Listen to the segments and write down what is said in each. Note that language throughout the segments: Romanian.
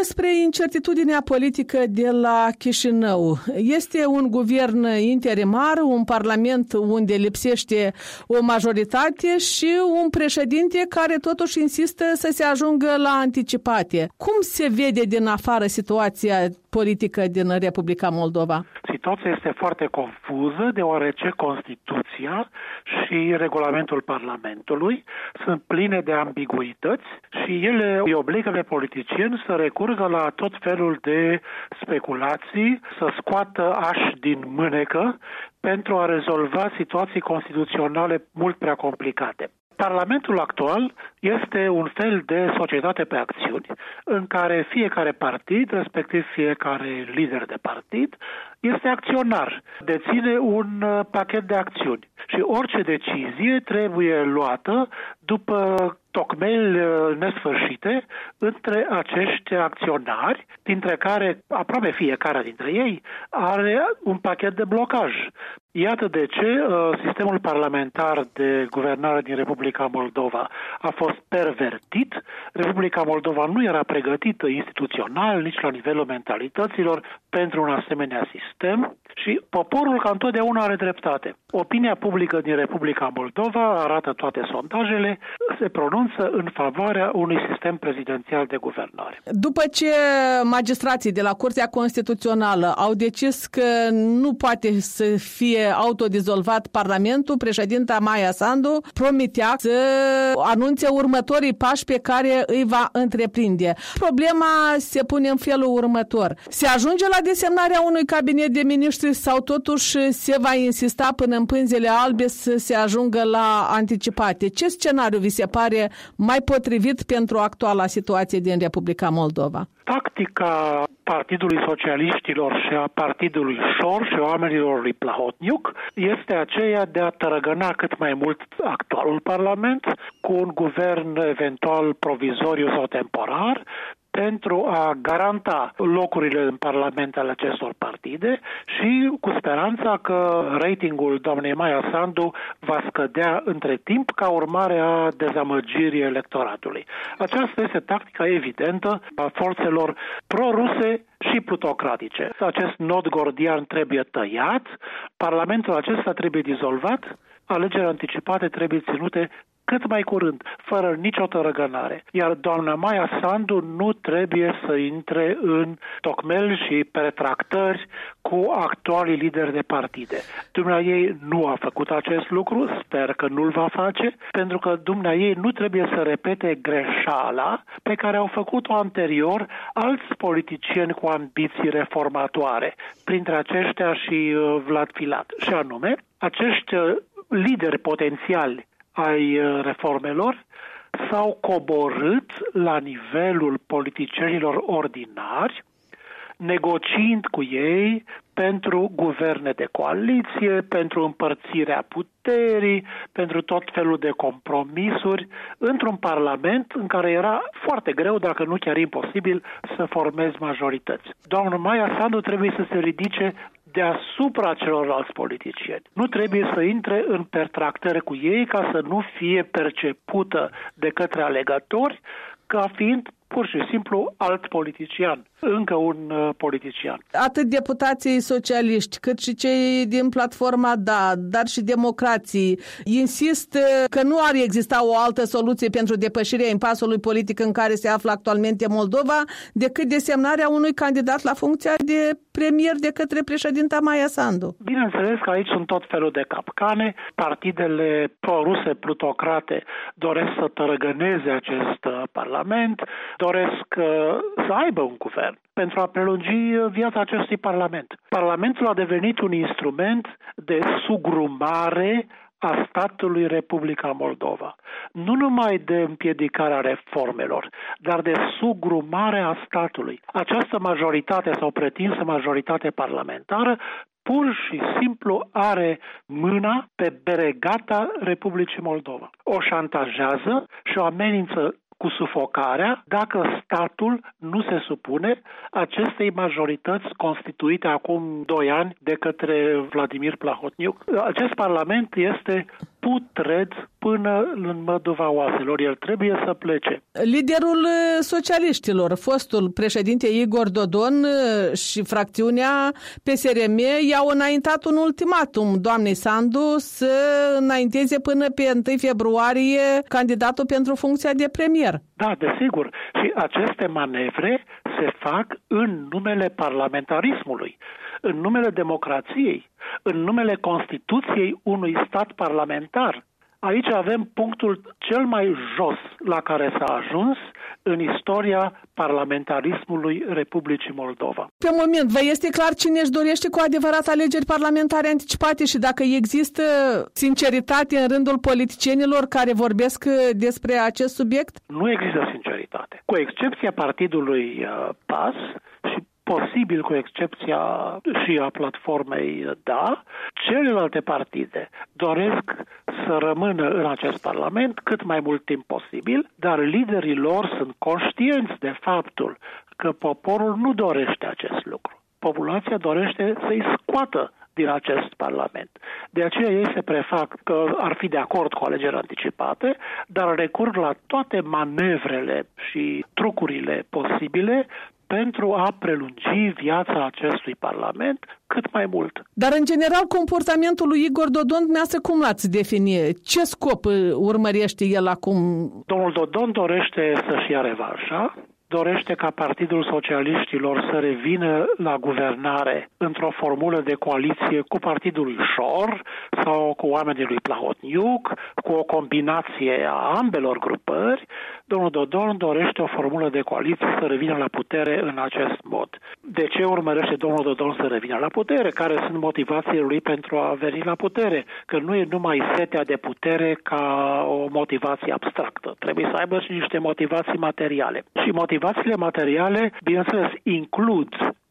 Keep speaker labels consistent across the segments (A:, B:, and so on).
A: despre incertitudinea politică de la Chișinău. Este un guvern interimar, un parlament unde lipsește o majoritate și un președinte care totuși insistă să se ajungă la anticipate. Cum se vede din afară situația politică din Republica Moldova?
B: Situația este foarte confuză, deoarece Constituția și regulamentul Parlamentului sunt pline de ambiguități și ele îi obligă pe politicieni să recurgă la tot felul de speculații, să scoată aș din mânecă pentru a rezolva situații constituționale mult prea complicate. Parlamentul actual este un fel de societate pe acțiuni în care fiecare partid, respectiv fiecare lider de partid, este acționar, deține un uh, pachet de acțiuni și orice decizie trebuie luată după tocmeli uh, nesfârșite între acești acționari, dintre care aproape fiecare dintre ei are un pachet de blocaj. Iată de ce uh, sistemul parlamentar de guvernare din Republica Moldova a fost pervertit. Republica Moldova nu era pregătită instituțional, nici la nivelul mentalităților, pentru un asemenea sistem și poporul ca întotdeauna are dreptate. Opinia publică din Republica Moldova, arată toate sondajele, se pronunță în favoarea unui sistem prezidențial de guvernare.
A: După ce magistrații de la Curtea Constituțională au decis că nu poate să fie autodizolvat Parlamentul, președinta Maia Sandu promitea să anunțe următorii pași pe care îi va întreprinde. Problema se pune în felul următor. Se ajunge la desemnarea unui cabinet de miniștri sau totuși se va insista până în pânzele albe să se ajungă la anticipate? Ce scenariu vi se pare mai potrivit pentru actuala situație din Republica Moldova?
B: Tactica Partidului Socialiștilor și a Partidului Șor și oamenilor lui Plahotniuc este aceea de a tărăgăna cât mai mult actualul Parlament cu un guvern eventual provizoriu sau temporar, pentru a garanta locurile în Parlament ale acestor partide și cu speranța că ratingul doamnei Maia Sandu va scădea între timp ca urmare a dezamăgirii electoratului. Aceasta este tactica evidentă a forțelor pro-ruse și plutocratice. Acest nod gordian trebuie tăiat, Parlamentul acesta trebuie dizolvat, alegeri anticipate trebuie ținute cât mai curând, fără nicio tărăgănare. Iar doamna Maia Sandu nu trebuie să intre în tocmel și pretractări cu actualii lideri de partide. Dumnea ei nu a făcut acest lucru, sper că nu-l va face, pentru că dumnea ei nu trebuie să repete greșeala pe care au făcut-o anterior alți politicieni cu ambiții reformatoare, printre aceștia și uh, Vlad Filat. Și anume, acești uh, lideri potențiali ai uh, reformelor s-au coborât la nivelul politicienilor ordinari, negociind cu ei pentru guverne de coaliție, pentru împărțirea puterii, pentru tot felul de compromisuri, într-un parlament în care era foarte greu, dacă nu chiar imposibil, să formezi majorități. Doamna Maia Sandu trebuie să se ridice deasupra celorlalți politicieni. Nu trebuie să intre în pertractări cu ei ca să nu fie percepută de către alegători ca fiind pur și simplu alt politician, încă un uh, politician.
A: Atât deputații socialiști, cât și cei din platforma DA, dar și democrații, insist că nu ar exista o altă soluție pentru depășirea impasului politic în care se află actualmente Moldova decât desemnarea unui candidat la funcția de premier de către președinta Maia Sandu.
B: Bineînțeles că aici sunt tot felul de capcane. Partidele pro-ruse plutocrate doresc să tărăgăneze acest uh, parlament, doresc uh, să aibă un guvern pentru a prelungi uh, viața acestui parlament. Parlamentul a devenit un instrument de sugrumare a statului Republica Moldova. Nu numai de împiedicarea reformelor, dar de sugrumare a statului. Această majoritate sau pretinsă majoritate parlamentară pur și simplu are mâna pe beregata Republicii Moldova. O șantajează și o amenință cu sufocarea dacă statul nu se supune acestei majorități constituite acum doi ani de către Vladimir Plahotniuc. Acest parlament este putred până în măduva oaselor. El trebuie să plece.
A: Liderul uh, socialiștilor, fostul președinte Igor Dodon uh, și fracțiunea PSRM i-au înaintat un ultimatum doamnei Sandu să înainteze până pe 1 februarie candidatul pentru funcția de premier.
B: Da, desigur. Și aceste manevre se fac în numele parlamentarismului în numele democrației, în numele Constituției unui stat parlamentar. Aici avem punctul cel mai jos la care s-a ajuns în istoria parlamentarismului Republicii Moldova.
A: Pe moment, vă este clar cine își dorește cu adevărat alegeri parlamentare anticipate și dacă există sinceritate în rândul politicienilor care vorbesc despre acest subiect?
B: Nu există sinceritate. Cu excepția partidului uh, PAS și posibil cu excepția și a platformei Da, celelalte partide doresc să rămână în acest parlament cât mai mult timp posibil, dar liderii lor sunt conștienți de faptul că poporul nu dorește acest lucru. Populația dorește să-i scoată din acest Parlament. De aceea ei se prefac că ar fi de acord cu alegeri anticipate, dar recurg la toate manevrele și trucurile posibile pentru a prelungi viața acestui Parlament cât mai mult.
A: Dar, în general, comportamentul lui Igor Dodon, dumneavoastră, cum l-ați defini? Ce scop urmărește el acum?
B: Domnul Dodon dorește să-și ia revanșa, dorește ca Partidul Socialiștilor să revină la guvernare într-o formulă de coaliție cu Partidul lui Șor sau cu oamenii lui Plahotniuc, cu o combinație a ambelor grupări, domnul Dodon dorește o formulă de coaliție să revină la putere în acest mod. De ce urmărește domnul Dodon să revină la putere? Care sunt motivațiile lui pentru a veni la putere? Că nu e numai setea de putere ca o motivație abstractă. Trebuie să aibă și niște motivații materiale. Și motivațiile materiale, bineînțeles, includ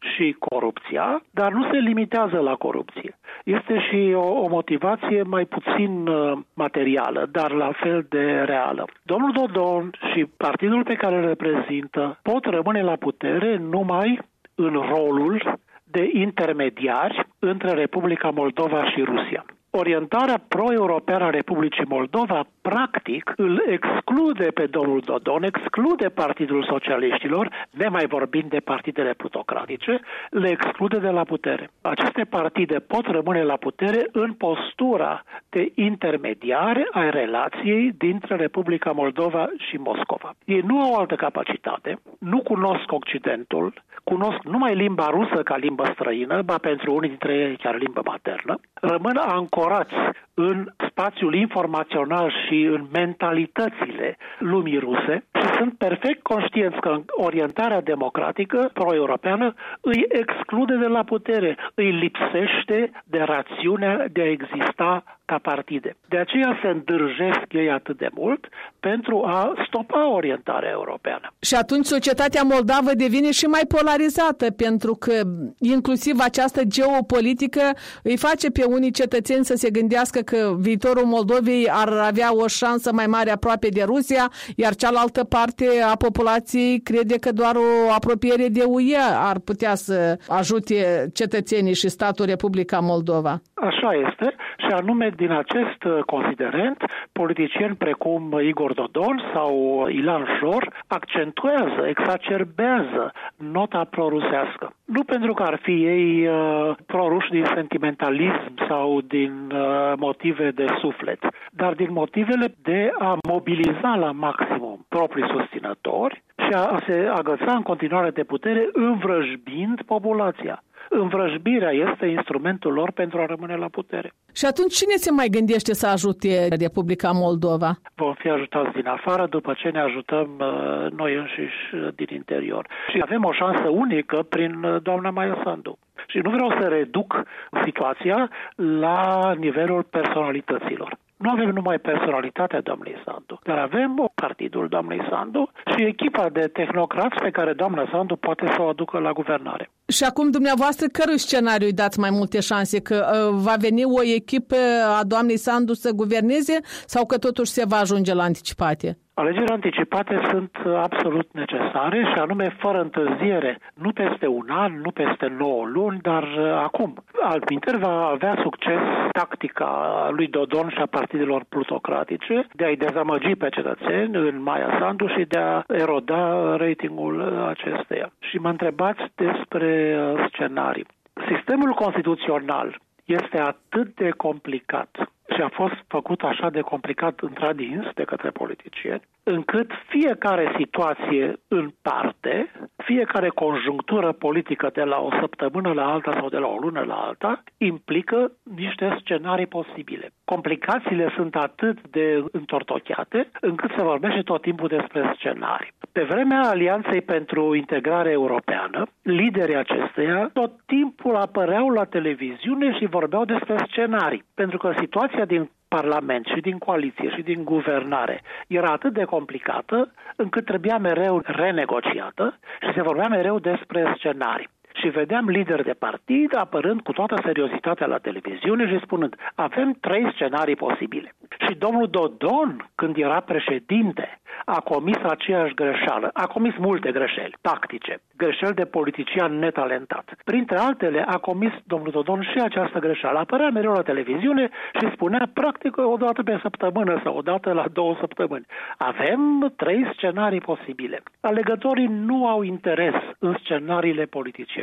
B: și corupția, dar nu se limitează la corupție. Este și o, o motivație mai puțin uh, materială, dar la fel de reală. Domnul Dodon și partidul pe care îl reprezintă pot rămâne la putere numai în rolul de intermediari între Republica Moldova și Rusia orientarea pro-europeană a Republicii Moldova practic îl exclude pe domnul Dodon, exclude Partidul Socialiștilor, nemai vorbind de partidele plutocratice, le exclude de la putere. Aceste partide pot rămâne la putere în postura de intermediare a relației dintre Republica Moldova și Moscova. Ei nu au altă capacitate, nu cunosc Occidentul, cunosc numai limba rusă ca limbă străină, ba pentru unii dintre ei chiar limbă maternă, rămân ancorați în spațiul informațional și în mentalitățile lumii ruse și sunt perfect conștienți că orientarea democratică pro-europeană îi exclude de la putere, îi lipsește de rațiunea de a exista ca partide. De aceea se îndârjesc ei atât de mult pentru a stopa orientarea europeană.
A: Și atunci societatea moldavă devine și mai polarizată, pentru că inclusiv această geopolitică îi face pe unii cetățeni să se gândească că viitorul Moldovei ar avea o șansă mai mare aproape de Rusia, iar cealaltă parte a populației crede că doar o apropiere de UE ar putea să ajute cetățenii și statul Republica Moldova.
B: Așa este și anume din acest uh, considerent, politicieni precum Igor Dodon sau Ilan Șor accentuează, exacerbează nota prorusească. Nu pentru că ar fi ei uh, proruși din sentimentalism sau din uh, motive de suflet, dar din motivele de a mobiliza la maximum proprii susținători și a se agăța în continuare de putere învrăjbind populația învrăjbirea este instrumentul lor pentru a rămâne la putere.
A: Și atunci cine se mai gândește să ajute Republica Moldova?
B: Vom fi ajutați din afară după ce ne ajutăm uh, noi înșiși uh, din interior. Și avem o șansă unică prin uh, doamna Maia Sandu. Și nu vreau să reduc situația la nivelul personalităților. Nu avem numai personalitatea doamnei Sandu, dar avem partidul doamnei Sandu și echipa de tehnocrați pe care doamna Sandu poate să o aducă la guvernare.
A: Și acum dumneavoastră cărui scenariu îi dați mai multe șanse? Că uh, va veni o echipă a doamnei Sandu să guverneze sau că totuși se va ajunge la anticipate?
B: Alegerile anticipate sunt absolut necesare și anume fără întârziere, nu peste un an, nu peste 9 luni, dar uh, acum. Altminteri va avea succes tactica lui Dodon și a partidelor plutocratice de a-i dezamăgi pe cetățeni în Maia Sandu și de a eroda ratingul acesteia. Și mă întrebați despre uh, scenarii. Sistemul constituțional este atât de complicat și a fost făcut așa de complicat întradins de către politicieni, încât fiecare situație în parte, fiecare conjunctură politică de la o săptămână la alta sau de la o lună la alta, implică niște scenarii posibile. Complicațiile sunt atât de întortocheate încât se vorbește tot timpul despre scenarii. Pe vremea Alianței pentru Integrare Europeană, liderii acesteia tot timpul apăreau la televiziune și vorbeau despre scenarii, pentru că situația din Parlament și din coaliție și din guvernare era atât de complicată încât trebuia mereu renegociată și se vorbea mereu despre scenarii. Și vedeam lideri de partid apărând cu toată seriozitatea la televiziune și spunând avem trei scenarii posibile. Și domnul Dodon, când era președinte, a comis aceeași greșeală. A comis multe greșeli tactice, greșeli de politician netalentat. Printre altele, a comis domnul Dodon și această greșeală. Apărea mereu la televiziune și spunea practic o dată pe săptămână sau o dată la două săptămâni. Avem trei scenarii posibile. Alegătorii nu au interes în scenariile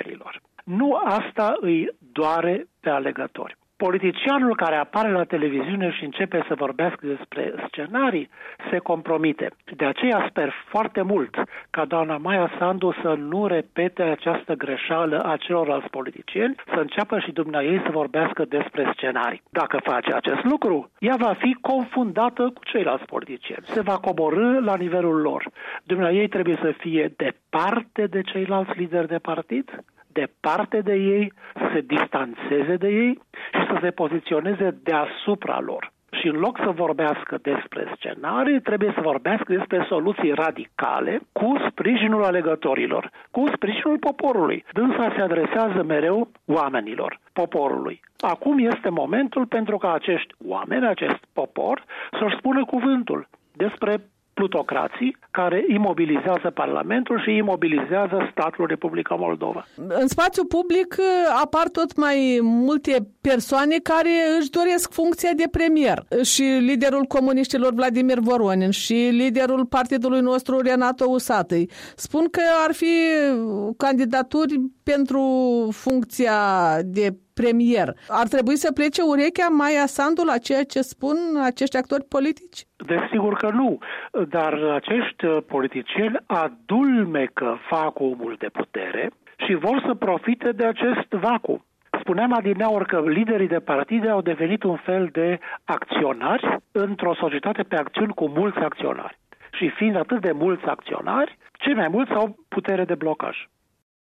B: politicienilor. Nu asta îi doare pe alegători. Politicianul care apare la televiziune și începe să vorbească despre scenarii se compromite. De aceea sper foarte mult ca doamna Maia Sandu să nu repete această greșeală a celorlalți politicieni, să înceapă și dumneavoastră să vorbească despre scenarii. Dacă face acest lucru, ea va fi confundată cu ceilalți politicieni. Se va coborâ la nivelul lor. Dumneavoastră trebuie să fie departe de ceilalți lideri de partid, departe de ei, să se distanțeze de ei și să se poziționeze deasupra lor. Și în loc să vorbească despre scenarii, trebuie să vorbească despre soluții radicale cu sprijinul alegătorilor, cu sprijinul poporului. Dânsa se adresează mereu oamenilor, poporului. Acum este momentul pentru ca acești oameni, acest popor, să-și spună cuvântul despre plutocrații care imobilizează Parlamentul și imobilizează statul Republica Moldova.
A: În spațiu public uh, apar tot mai multe persoane care își doresc funcția de premier și liderul comuniștilor Vladimir Voronin și liderul partidului nostru Renato Usatăi spun că ar fi candidaturi pentru funcția de premier. Ar trebui să plece urechea Maia Sandu la ceea ce spun acești actori politici?
B: Desigur că nu, dar acești politicieni adulmecă vacuumul de putere și vor să profite de acest vacuum. Spuneam adineaori că liderii de partide au devenit un fel de acționari într-o societate pe acțiuni cu mulți acționari. Și fiind atât de mulți acționari, cei mai mulți au putere de blocaj.